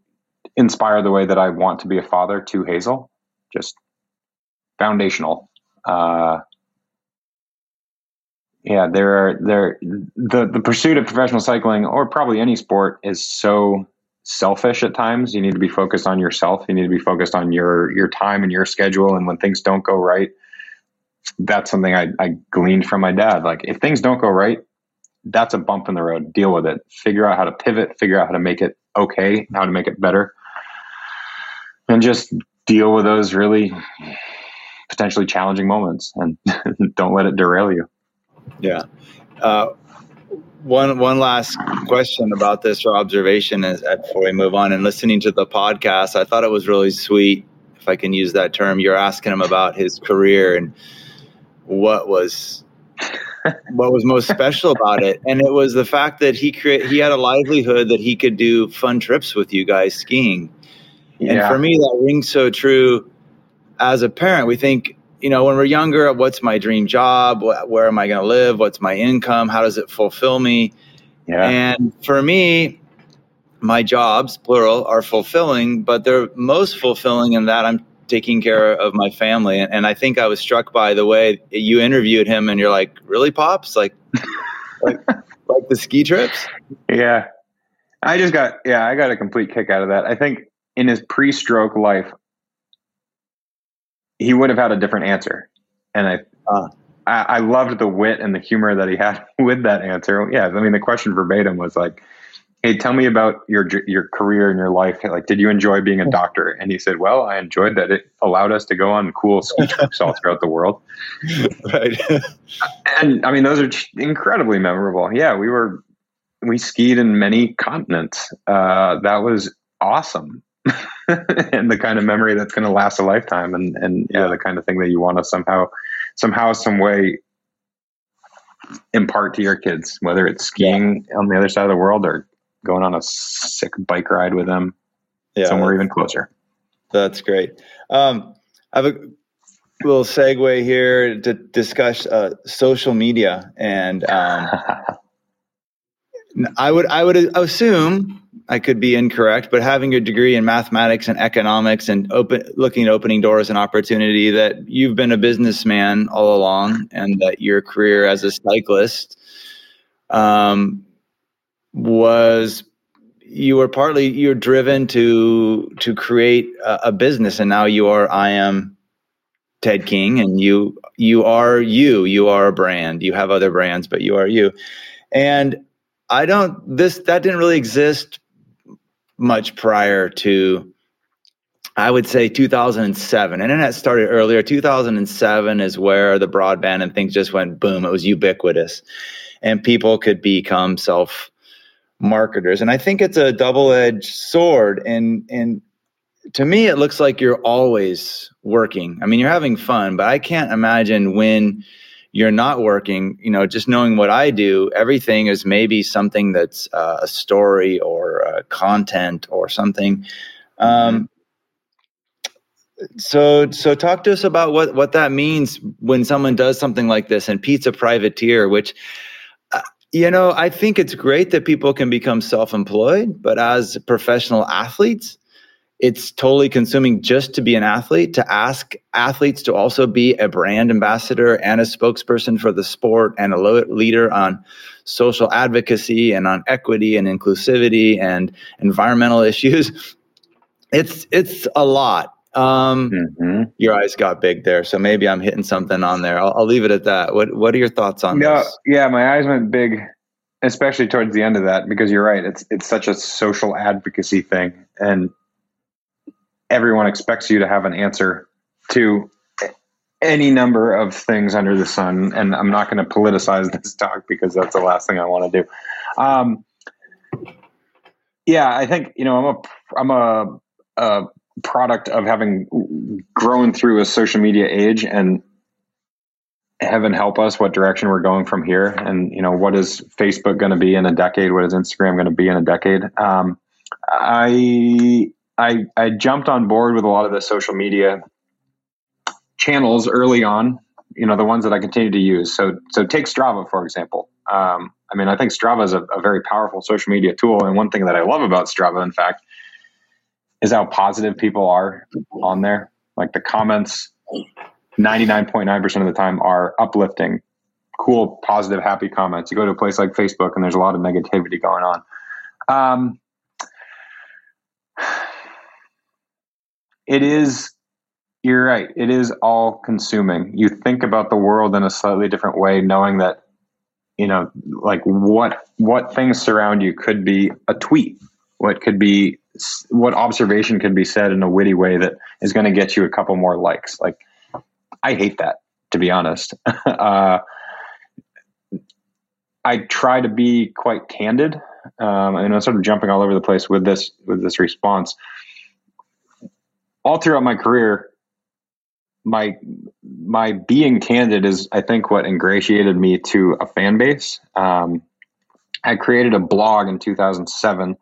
inspired the way that I want to be a father to Hazel. Just foundational. Uh, yeah, there are there the the pursuit of professional cycling or probably any sport is so selfish at times. You need to be focused on yourself. You need to be focused on your your time and your schedule. And when things don't go right, that's something I, I gleaned from my dad. Like if things don't go right, that's a bump in the road. Deal with it. Figure out how to pivot. Figure out how to make it okay. How to make it better, and just deal with those really potentially challenging moments. And don't let it derail you. Yeah. Uh, one one last question about this or observation is uh, before we move on and listening to the podcast, I thought it was really sweet, if I can use that term. You're asking him about his career and what was what was most special about it, and it was the fact that he create he had a livelihood that he could do fun trips with you guys skiing, yeah. and for me that rings so true. As a parent, we think you know, when we're younger, what's my dream job? Where am I going to live? What's my income? How does it fulfill me? Yeah. And for me, my jobs, plural, are fulfilling, but they're most fulfilling in that I'm taking care of my family. And, and I think I was struck by the way you interviewed him, and you're like, "Really, pops? Like, like, like the ski trips?" Yeah, I just got yeah, I got a complete kick out of that. I think in his pre-stroke life, he would have had a different answer. And I, uh, I, I, loved the wit and the humor that he had with that answer. Yeah, I mean, the question verbatim was like, "Hey, tell me about your your career and your life. Like, did you enjoy being a doctor?" And he said, "Well, I enjoyed that it allowed us to go on cool ski trips all throughout the world." Right. and I mean, those are incredibly memorable. Yeah, we were we skied in many continents. Uh, that was awesome. and the kind of memory that's going to last a lifetime and and yeah, the kind of thing that you want to somehow somehow some way impart to your kids whether it's skiing yeah. on the other side of the world or going on a sick bike ride with them yeah, somewhere even closer. That's great. Um, i have a little segue here to discuss uh, social media and um, i would i would assume I could be incorrect, but having a degree in mathematics and economics and open looking at opening doors and opportunity that you've been a businessman all along and that your career as a cyclist um, was you were partly you're driven to to create a, a business and now you are I am Ted King and you you are you you are a brand. You have other brands but you are you. And I don't this that didn't really exist much prior to I would say 2007. Internet started earlier. 2007 is where the broadband and things just went boom. It was ubiquitous, and people could become self marketers. And I think it's a double edged sword. And and to me, it looks like you're always working. I mean, you're having fun, but I can't imagine when you're not working. You know, just knowing what I do, everything is maybe something that's uh, a story or uh, content or something. Um, so so talk to us about what what that means when someone does something like this and pizza a privateer which uh, you know I think it's great that people can become self-employed but as professional athletes it's totally consuming just to be an athlete to ask athletes to also be a brand ambassador and a spokesperson for the sport and a leader on social advocacy and on equity and inclusivity and environmental issues it's it's a lot um, mm-hmm. Your eyes got big there, so maybe I'm hitting something on there. I'll, I'll leave it at that. What What are your thoughts on no, this? Yeah, my eyes went big, especially towards the end of that, because you're right. It's it's such a social advocacy thing, and everyone expects you to have an answer to any number of things under the sun. And I'm not going to politicize this talk because that's the last thing I want to do. Um, yeah, I think you know I'm a I'm a, a product of having grown through a social media age and heaven help us what direction we're going from here and you know what is facebook going to be in a decade what is instagram going to be in a decade um, i i i jumped on board with a lot of the social media channels early on you know the ones that i continue to use so so take strava for example um, i mean i think strava is a, a very powerful social media tool and one thing that i love about strava in fact is how positive people are on there. Like the comments, 99.9% of the time are uplifting, cool, positive, happy comments. You go to a place like Facebook and there's a lot of negativity going on. Um, it is, you're right, it is all consuming. You think about the world in a slightly different way, knowing that, you know, like what what things surround you could be a tweet, what could be what observation can be said in a witty way that is going to get you a couple more likes. Like, I hate that, to be honest. uh, I try to be quite candid, um, and I'm sort of jumping all over the place with this with this response. All throughout my career, my my being candid is, I think, what ingratiated me to a fan base. Um, I created a blog in 2007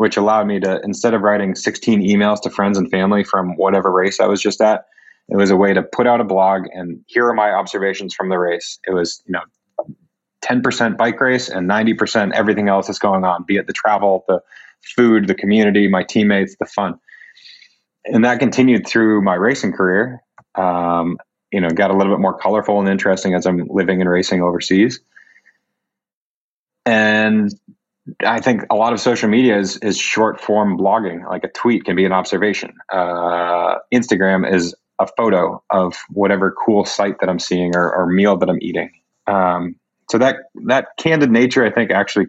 which allowed me to instead of writing 16 emails to friends and family from whatever race I was just at, it was a way to put out a blog and here are my observations from the race. It was, you know, 10% bike race and 90% everything else that's going on, be it the travel, the food, the community, my teammates, the fun. And that continued through my racing career. Um, you know, got a little bit more colorful and interesting as I'm living and racing overseas. And I think a lot of social media is, is short form blogging. Like a tweet can be an observation. Uh, Instagram is a photo of whatever cool site that I'm seeing or, or meal that I'm eating. Um, so that that candid nature, I think, actually,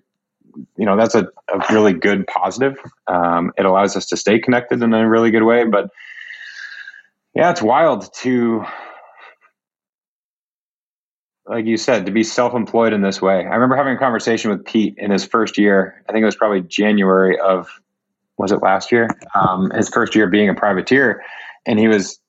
you know, that's a, a really good positive. Um, it allows us to stay connected in a really good way. But yeah, it's wild to like you said, to be self-employed in this way. I remember having a conversation with Pete in his first year. I think it was probably January of was it last year? Um, his first year being a privateer, and he was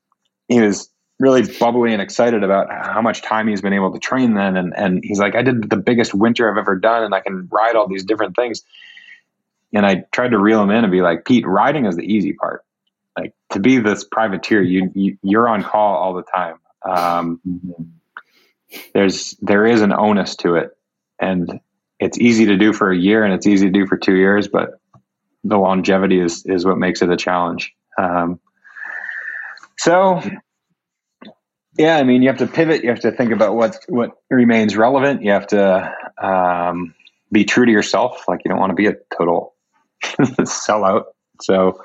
he was really bubbly and excited about how much time he's been able to train then. And and he's like, I did the biggest winter I've ever done, and I can ride all these different things. And I tried to reel him in and be like, Pete, riding is the easy part. Like to be this privateer, you, you you're on call all the time. Um, there's there is an onus to it, and it's easy to do for a year and it's easy to do for two years, but the longevity is is what makes it a challenge. Um, so, yeah, I mean, you have to pivot. You have to think about what what remains relevant. You have to um, be true to yourself. Like you don't want to be a total sellout. So,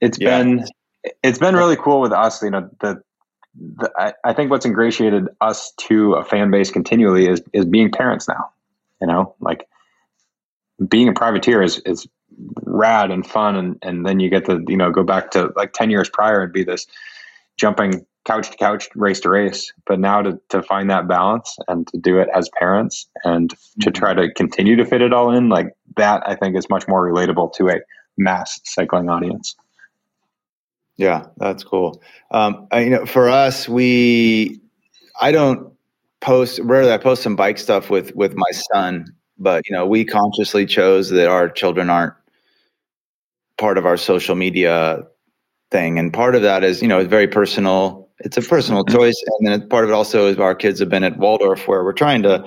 it's yeah. been it's been really cool with us. You know, the the, I, I think what's ingratiated us to a fan base continually is is being parents now. You know, like being a privateer is is rad and fun and and then you get to you know go back to like 10 years prior and be this jumping couch to couch race to race but now to to find that balance and to do it as parents and to mm-hmm. try to continue to fit it all in like that i think is much more relatable to a mass cycling audience. Yeah that's cool. Um I, you know for us we i don't post rarely i post some bike stuff with with my son but you know we consciously chose that our children aren't part of our social media thing. And part of that is you know it's very personal it's a personal choice and then part of it also is our kids have been at waldorf where we're trying to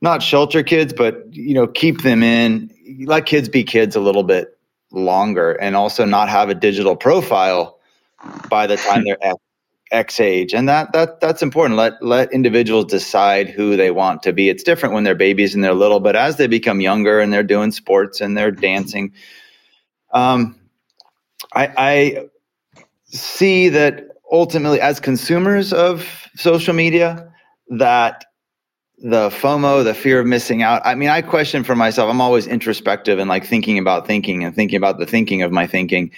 not shelter kids but you know keep them in let kids be kids a little bit longer and also not have a digital profile by the time they're X age, and that that that's important. Let let individuals decide who they want to be. It's different when they're babies and they're little, but as they become younger and they're doing sports and they're dancing, um, I, I see that ultimately, as consumers of social media, that the FOMO, the fear of missing out. I mean, I question for myself. I'm always introspective and like thinking about thinking and thinking about the thinking of my thinking.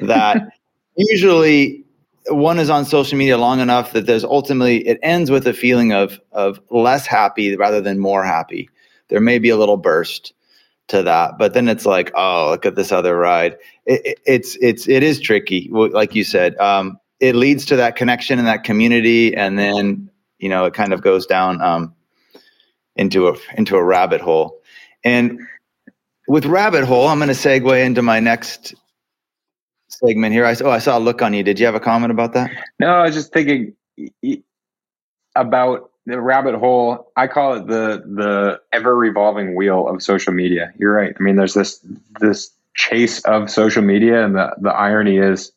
That usually one is on social media long enough that there's ultimately it ends with a feeling of of less happy rather than more happy. There may be a little burst to that, but then it's like, oh, look at this other ride. It, it, it's it's it is tricky, like you said. Um, it leads to that connection and that community, and then you know it kind of goes down um, into a into a rabbit hole. And with rabbit hole, I'm going to segue into my next segment here. I oh, I saw a look on you. Did you have a comment about that? No, I was just thinking about the rabbit hole. I call it the the ever revolving wheel of social media. You're right. I mean, there's this this chase of social media, and the the irony is,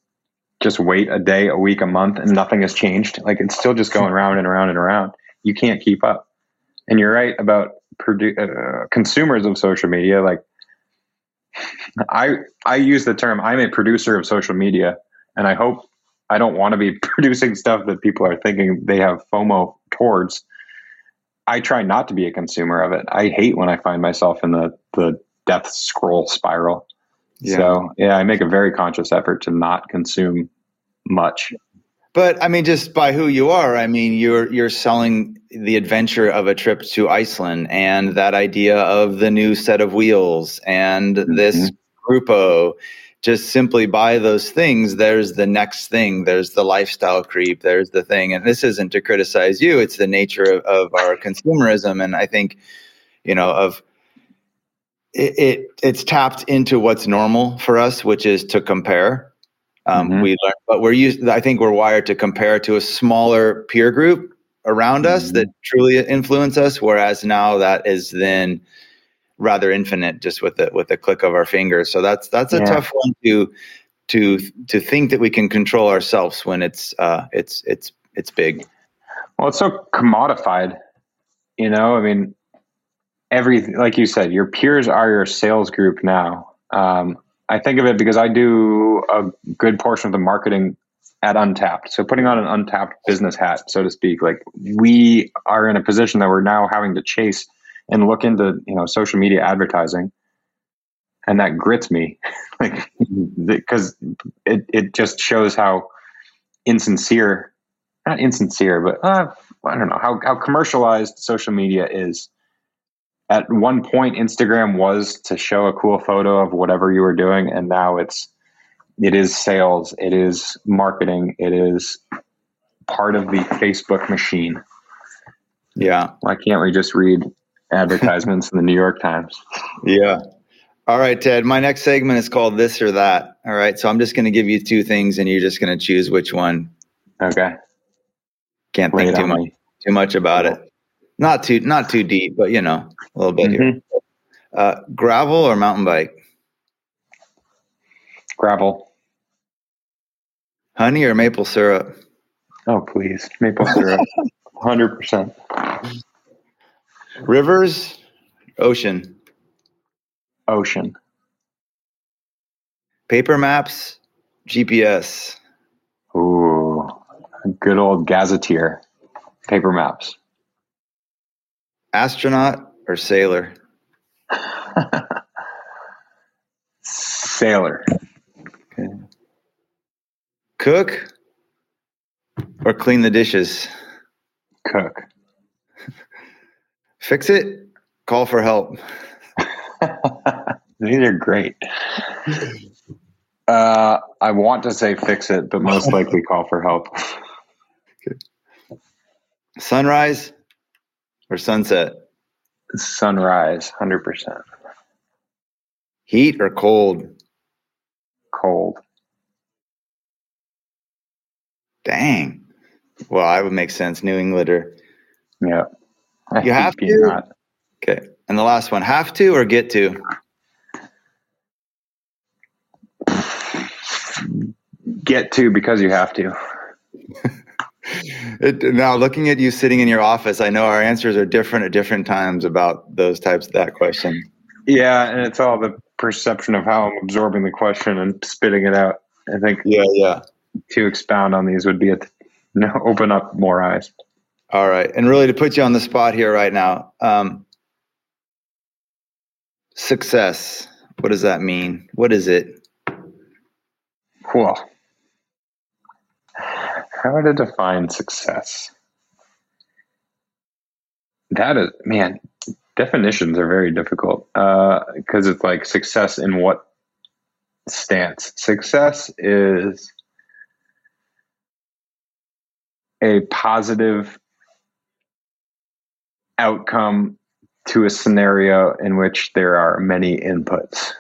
just wait a day, a week, a month, and nothing has changed. Like it's still just going around and around and around. You can't keep up. And you're right about produ- uh, consumers of social media. Like I I use the term I'm a producer of social media, and I hope I don't want to be producing stuff that people are thinking they have FOMO towards. I try not to be a consumer of it. I hate when I find myself in the the death scroll spiral. Yeah. So yeah, I make a very conscious effort to not consume much. But I mean, just by who you are, I mean, you're you're selling the adventure of a trip to Iceland and that idea of the new set of wheels and mm-hmm. this gruppo. Just simply buy those things. There's the next thing. There's the lifestyle creep. There's the thing. And this isn't to criticize you. It's the nature of, of our consumerism. And I think, you know, of it, it it's tapped into what's normal for us, which is to compare um, mm-hmm. We learn, but we're used. I think we're wired to compare to a smaller peer group around mm-hmm. us that truly influence us. Whereas now that is then rather infinite, just with the with the click of our fingers. So that's that's a yeah. tough one to to to think that we can control ourselves when it's uh, it's it's it's big. Well, it's so commodified. You know, I mean, every like you said, your peers are your sales group now. Um, I think of it because I do a good portion of the marketing at Untapped. So putting on an Untapped business hat, so to speak, like we are in a position that we're now having to chase and look into, you know, social media advertising. And that grits me like because it, it just shows how insincere, not insincere, but uh, I don't know how, how commercialized social media is at one point Instagram was to show a cool photo of whatever you were doing and now it's it is sales, it is marketing, it is part of the Facebook machine. Yeah. Why can't we just read advertisements in the New York Times? Yeah. All right, Ted. My next segment is called This or That. All right. So I'm just going to give you two things and you're just going to choose which one. Okay. Can't Lay think too much, too much about it. Not too not too deep, but you know, a little bit mm-hmm. here. Uh, gravel or mountain bike? Gravel. Honey or maple syrup? Oh, please, maple syrup. Hundred percent. Rivers, ocean. Ocean. Paper maps, GPS. Ooh, good old gazetteer. Paper maps. Astronaut or sailor? Sailor. Okay. Cook or clean the dishes? Cook. Fix it, call for help. These are great. Uh, I want to say fix it, but most likely call for help. Sunrise or sunset? Sunrise, 100%. Heat or cold? Cold. Dang. Well, I would make sense. New Englander. Yeah. I you have to. Hot. Okay. And the last one, have to or get to? Get to because you have to. it, now, looking at you sitting in your office, I know our answers are different at different times about those types of that question. Yeah, and it's all the perception of how I'm absorbing the question and spitting it out. I think. Yeah, yeah. To expound on these would be a no, open up more eyes. All right, and really to put you on the spot here right now, um, success. What does that mean? What is it? Cool. How to define success? That is, man, definitions are very difficult because uh, it's like success in what stance? Success is a positive outcome to a scenario in which there are many inputs.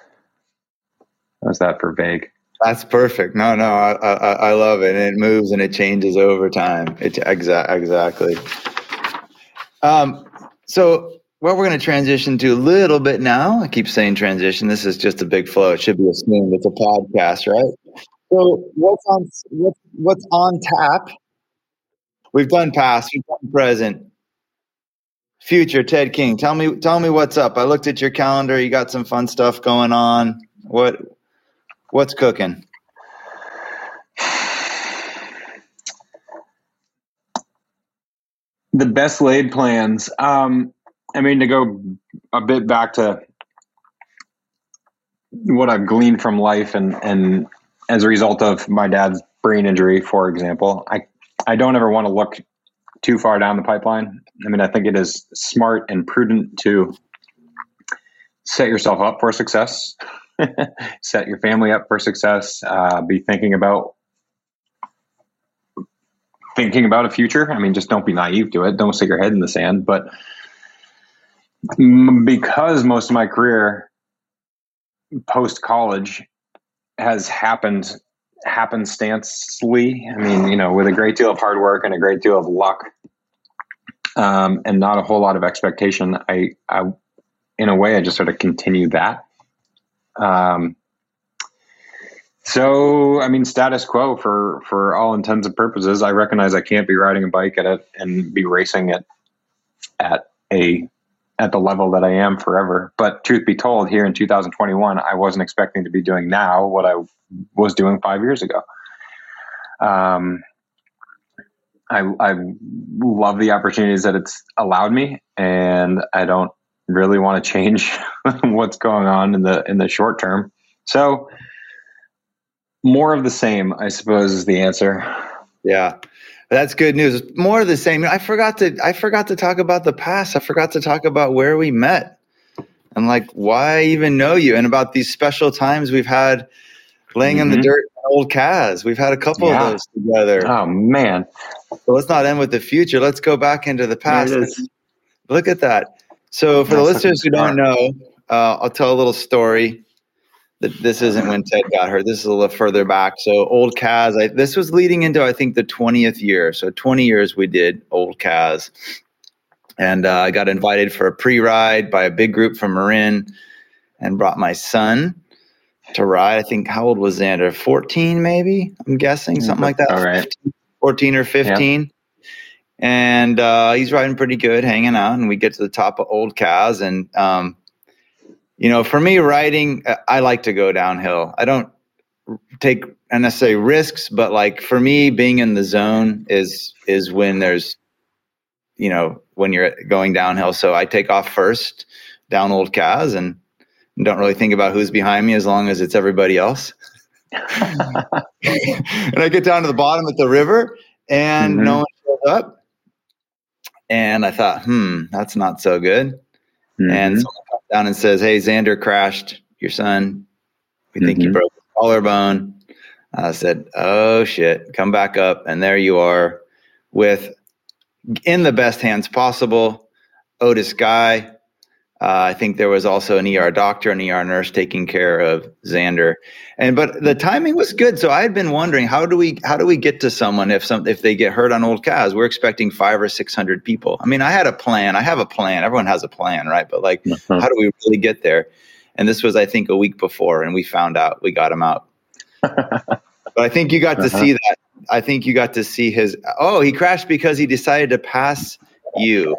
How's that for vague? That's perfect. No, no, I, I, I love it. And it moves and it changes over time. It exa- exactly. Um, so what we're going to transition to a little bit now. I keep saying transition. This is just a big flow. It should be a smooth. It's a podcast, right? So what's on what's, what's on tap We've done past, we've done present, future. Ted King, tell me, tell me what's up. I looked at your calendar. You got some fun stuff going on. What, what's cooking? The best laid plans. Um, I mean, to go a bit back to what I've gleaned from life, and and as a result of my dad's brain injury, for example, I I don't ever want to look too far down the pipeline. I mean, I think it is smart and prudent to set yourself up for success, set your family up for success, uh, be thinking about thinking about a future. I mean, just don't be naive to it. Don't stick your head in the sand. But because most of my career post college has happened happenstancely. I mean, you know, with a great deal of hard work and a great deal of luck, um, and not a whole lot of expectation. I, I, in a way, I just sort of continue that. Um, so, I mean, status quo for for all intents and purposes. I recognize I can't be riding a bike at it and be racing it at a at the level that I am forever. But truth be told, here in 2021, I wasn't expecting to be doing now what I was doing five years ago. Um, I, I love the opportunities that it's allowed me, and I don't really want to change what's going on in the in the short term. So, more of the same, I suppose, is the answer. Yeah, that's good news. More of the same. I forgot to I forgot to talk about the past. I forgot to talk about where we met and like why I even know you and about these special times we've had laying mm-hmm. in the mm-hmm. dirt old Caz. We've had a couple yeah. of those together. Oh man. So let's not end with the future. Let's go back into the past. Look at that. So for That's the listeners who don't know, uh, I'll tell a little story. That this isn't when Ted got hurt. This is a little further back. So old Caz. I, this was leading into I think the twentieth year. So twenty years we did old Caz, and uh, I got invited for a pre-ride by a big group from Marin, and brought my son to ride. I think how old was Xander? 14 maybe, I'm guessing, something like that. All right. 14 or 15. Yeah. And uh, he's riding pretty good, hanging out, and we get to the top of Old Caz. And, um, you know, for me, riding, uh, I like to go downhill. I don't take unnecessary risks, but like for me, being in the zone is is when there's, you know, when you're going downhill. So I take off first down Old Caz and don't really think about who's behind me as long as it's everybody else. and I get down to the bottom of the river and mm-hmm. no one shows up. And I thought, hmm, that's not so good. Mm-hmm. And someone comes down and says, Hey, Xander crashed your son. We think mm-hmm. he broke his collarbone. I said, Oh shit, come back up. And there you are with in the best hands possible. Otis Guy, uh, I think there was also an ER doctor, and ER nurse taking care of Xander, and but the timing was good. So I had been wondering how do we how do we get to someone if some if they get hurt on Old Caz? We're expecting five or six hundred people. I mean, I had a plan. I have a plan. Everyone has a plan, right? But like, uh-huh. how do we really get there? And this was, I think, a week before, and we found out we got him out. but I think you got to uh-huh. see that. I think you got to see his. Oh, he crashed because he decided to pass you.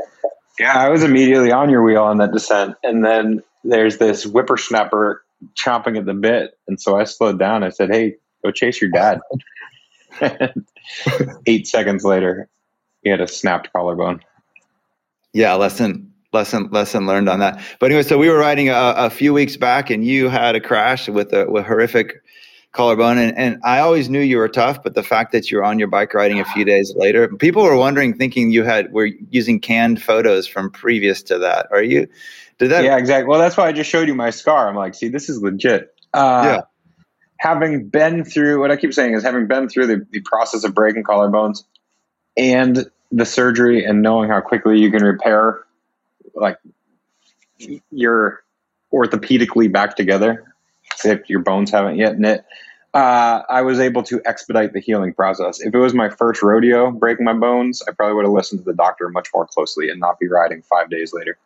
Yeah, I was immediately on your wheel on that descent, and then there's this whippersnapper chomping at the bit, and so I slowed down. I said, "Hey, go chase your dad." Eight seconds later, he had a snapped collarbone. Yeah, lesson lesson lesson learned on that. But anyway, so we were riding a, a few weeks back, and you had a crash with a with horrific collarbone. And, and I always knew you were tough, but the fact that you're on your bike riding a few days later, people were wondering, thinking you had were using canned photos from previous to that. Are you? Did that? Yeah, exactly. Well, that's why I just showed you my scar. I'm like, see, this is legit. Uh, yeah. Having been through what I keep saying is having been through the, the process of breaking collarbones and the surgery and knowing how quickly you can repair, like you're orthopedically back together if your bones haven't yet knit uh, I was able to expedite the healing process. If it was my first rodeo breaking my bones, I probably would have listened to the doctor much more closely and not be riding five days later.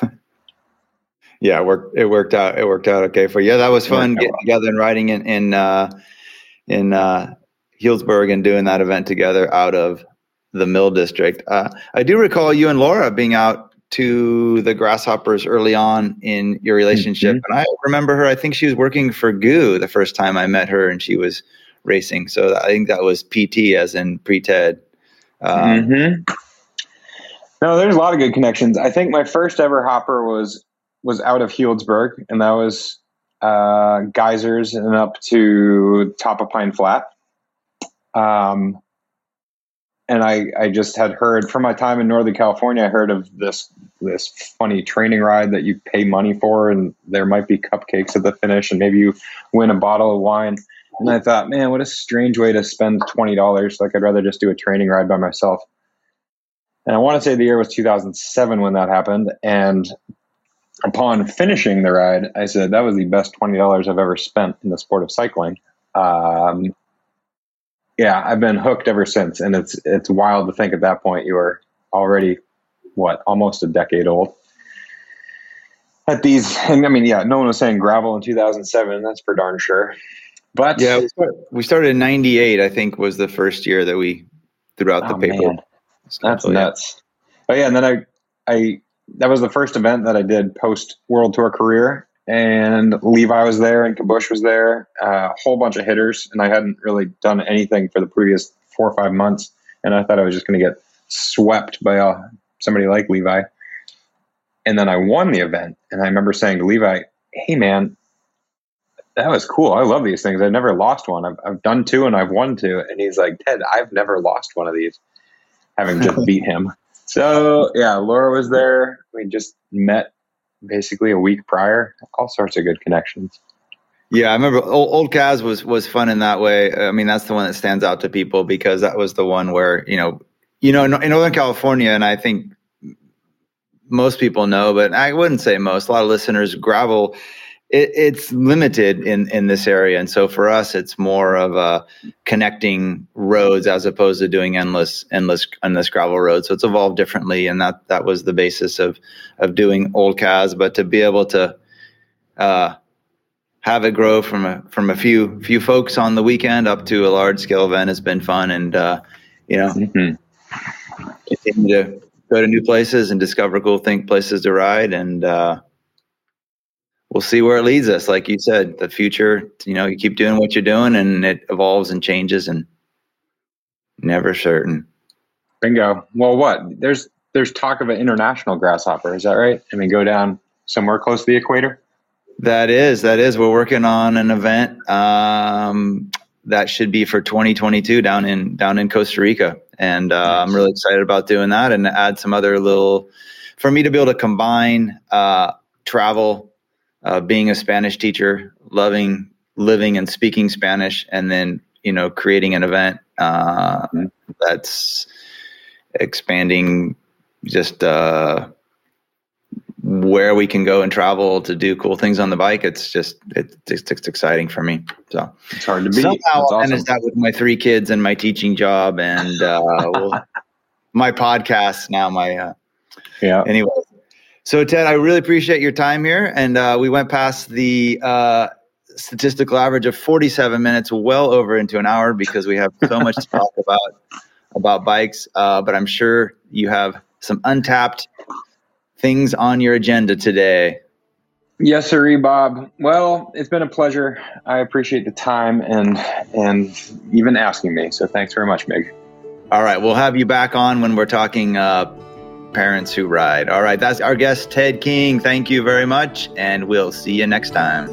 yeah, it worked. It worked out. It worked out okay for you. Yeah, that was fun getting well. together and riding in in uh, in uh, Healdsburg and doing that event together out of the Mill District. Uh, I do recall you and Laura being out to the grasshoppers early on in your relationship. Mm-hmm. And I remember her, I think she was working for GU the first time I met her and she was racing. So I think that was PT as in pre TED. Um, mm-hmm. No, there's a lot of good connections. I think my first ever hopper was was out of Healdsburg, and that was uh, Geysers and up to top of Pine Flat. Um, and I, I just had heard from my time in Northern California, I heard of this this funny training ride that you pay money for, and there might be cupcakes at the finish, and maybe you win a bottle of wine. And I thought, man, what a strange way to spend twenty dollars. Like I'd rather just do a training ride by myself. And I want to say the year was 2007 when that happened. And upon finishing the ride, I said that was the best twenty dollars I've ever spent in the sport of cycling. Um, yeah, I've been hooked ever since, and it's it's wild to think at that point you were already what almost a decade old. At these, and I mean, yeah, no one was saying gravel in 2007. That's for darn sure. But yeah, we started in '98. I think was the first year that we threw out oh, the paper. Man. That's nuts. But yeah, and then I, I that was the first event that I did post World Tour career, and Levi was there and Kabush was there, uh, a whole bunch of hitters, and I hadn't really done anything for the previous four or five months, and I thought I was just going to get swept by uh, somebody like Levi. And then I won the event, and I remember saying to Levi, "Hey, man, that was cool. I love these things. I've never lost one. I've, I've done two, and I've won two." And he's like, "Ted, I've never lost one of these, having just beat him." So yeah, Laura was there. We just met basically a week prior. All sorts of good connections. Yeah, I remember old, old Caz was was fun in that way. I mean, that's the one that stands out to people because that was the one where you know, you know, in Northern California, and I think most people know, but I wouldn't say most. A lot of listeners gravel it, it's limited in in this area, and so for us, it's more of a connecting roads as opposed to doing endless endless endless gravel roads. So it's evolved differently, and that that was the basis of of doing Old Caz. But to be able to uh, have it grow from a from a few few folks on the weekend up to a large scale event has been fun, and uh, you know. Mm-hmm. Continue to go to new places and discover cool think places to ride and uh, we'll see where it leads us. Like you said, the future, you know, you keep doing what you're doing and it evolves and changes and never certain. Bingo. Well, what? There's there's talk of an international grasshopper. Is that right? I mean, go down somewhere close to the equator. That is, that is. We're working on an event um, that should be for 2022 down in down in Costa Rica, and uh, nice. I'm really excited about doing that and add some other little for me to be able to combine uh, travel, uh, being a Spanish teacher, loving living and speaking Spanish, and then you know creating an event uh, mm-hmm. that's expanding just uh, where we can go and travel to do cool things on the bike. It's just it's, it's, it's exciting for me. So it's hard to beat. Somehow I'll awesome. manage that with my three kids and my teaching job and uh, well, my podcast now. My uh, yeah. Anyway, so Ted, I really appreciate your time here, and uh, we went past the uh, statistical average of 47 minutes, well over into an hour because we have so much to talk about about bikes. Uh, but I'm sure you have some untapped things on your agenda today. Yes, sir, Bob. Well, it's been a pleasure. I appreciate the time and and even asking me. So thanks very much, Mig. All right, we'll have you back on when we're talking uh, parents who ride. All right, that's our guest, Ted King. Thank you very much, and we'll see you next time.